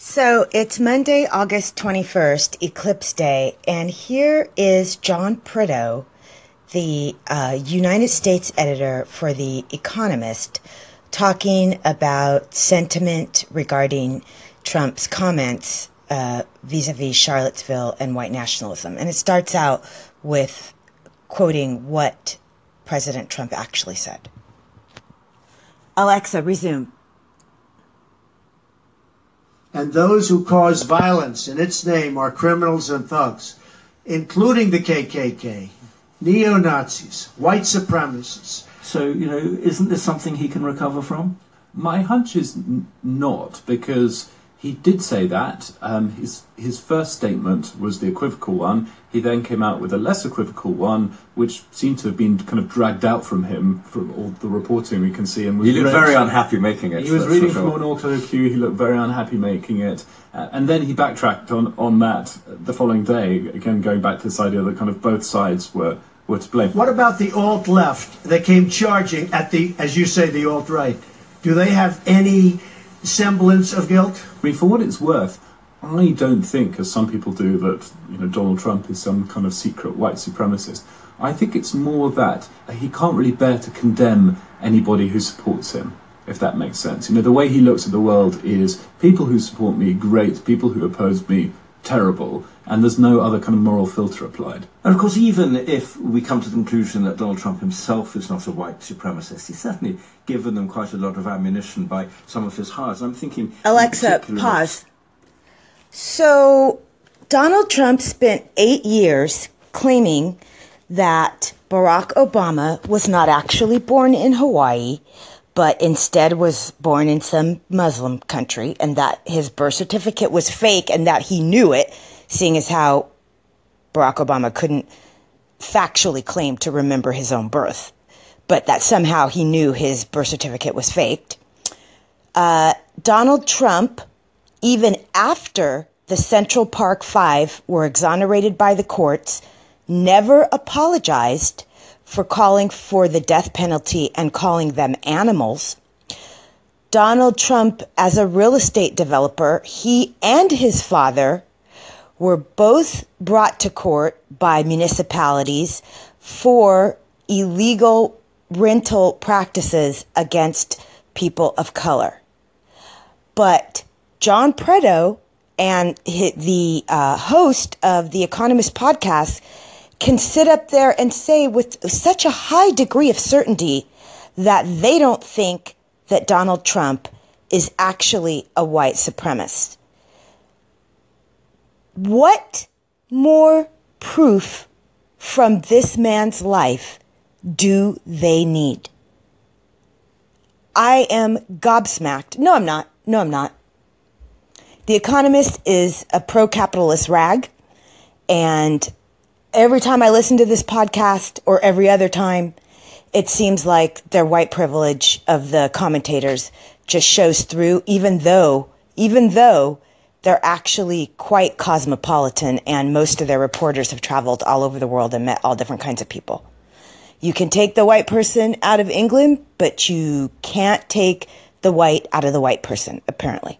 So it's Monday, August 21st, Eclipse Day, and here is John Prideaux, the uh, United States editor for The Economist, talking about sentiment regarding Trump's comments vis a vis Charlottesville and white nationalism. And it starts out with quoting what President Trump actually said. Alexa, resume. And those who cause violence in its name are criminals and thugs, including the KKK, neo Nazis, white supremacists. So, you know, isn't this something he can recover from? My hunch is n- not, because he did say that. Um, his his first statement was the equivocal one. He then came out with a less equivocal one, which seemed to have been kind of dragged out from him from all the reporting we can see. And he looked very unhappy making it. He was reading from an auto cue. He looked very unhappy making it, uh, and then he backtracked on on that the following day. Again, going back to this idea that kind of both sides were were to blame. What about the alt left that came charging at the, as you say, the alt right? Do they have any semblance of guilt? I mean, for what it's worth, I don't think, as some people do, that you know Donald Trump is some kind of secret white supremacist. I think it's more that uh, he can't really bear to condemn anybody who supports him, if that makes sense. You know, the way he looks at the world is people who support me, great. People who oppose me, terrible. And there's no other kind of moral filter applied. And of course, even if we come to the conclusion that Donald Trump himself is not a white supremacist, he's certainly given them quite a lot of ammunition by some of his hires. I'm thinking. Alexa, pause. So, Donald Trump spent eight years claiming that Barack Obama was not actually born in Hawaii, but instead was born in some Muslim country, and that his birth certificate was fake and that he knew it, seeing as how Barack Obama couldn't factually claim to remember his own birth, but that somehow he knew his birth certificate was faked. Uh, Donald Trump, even after the Central Park Five were exonerated by the courts, never apologized for calling for the death penalty and calling them animals. Donald Trump, as a real estate developer, he and his father were both brought to court by municipalities for illegal rental practices against people of color. But John Prideaux and the uh, host of the Economist podcast can sit up there and say with such a high degree of certainty that they don't think that Donald Trump is actually a white supremacist. What more proof from this man's life do they need? I am gobsmacked. No, I'm not. No, I'm not. The Economist is a pro capitalist rag, and every time I listen to this podcast or every other time, it seems like their white privilege of the commentators just shows through, even though, even though they're actually quite cosmopolitan and most of their reporters have traveled all over the world and met all different kinds of people. You can take the white person out of England, but you can't take the white out of the white person, apparently.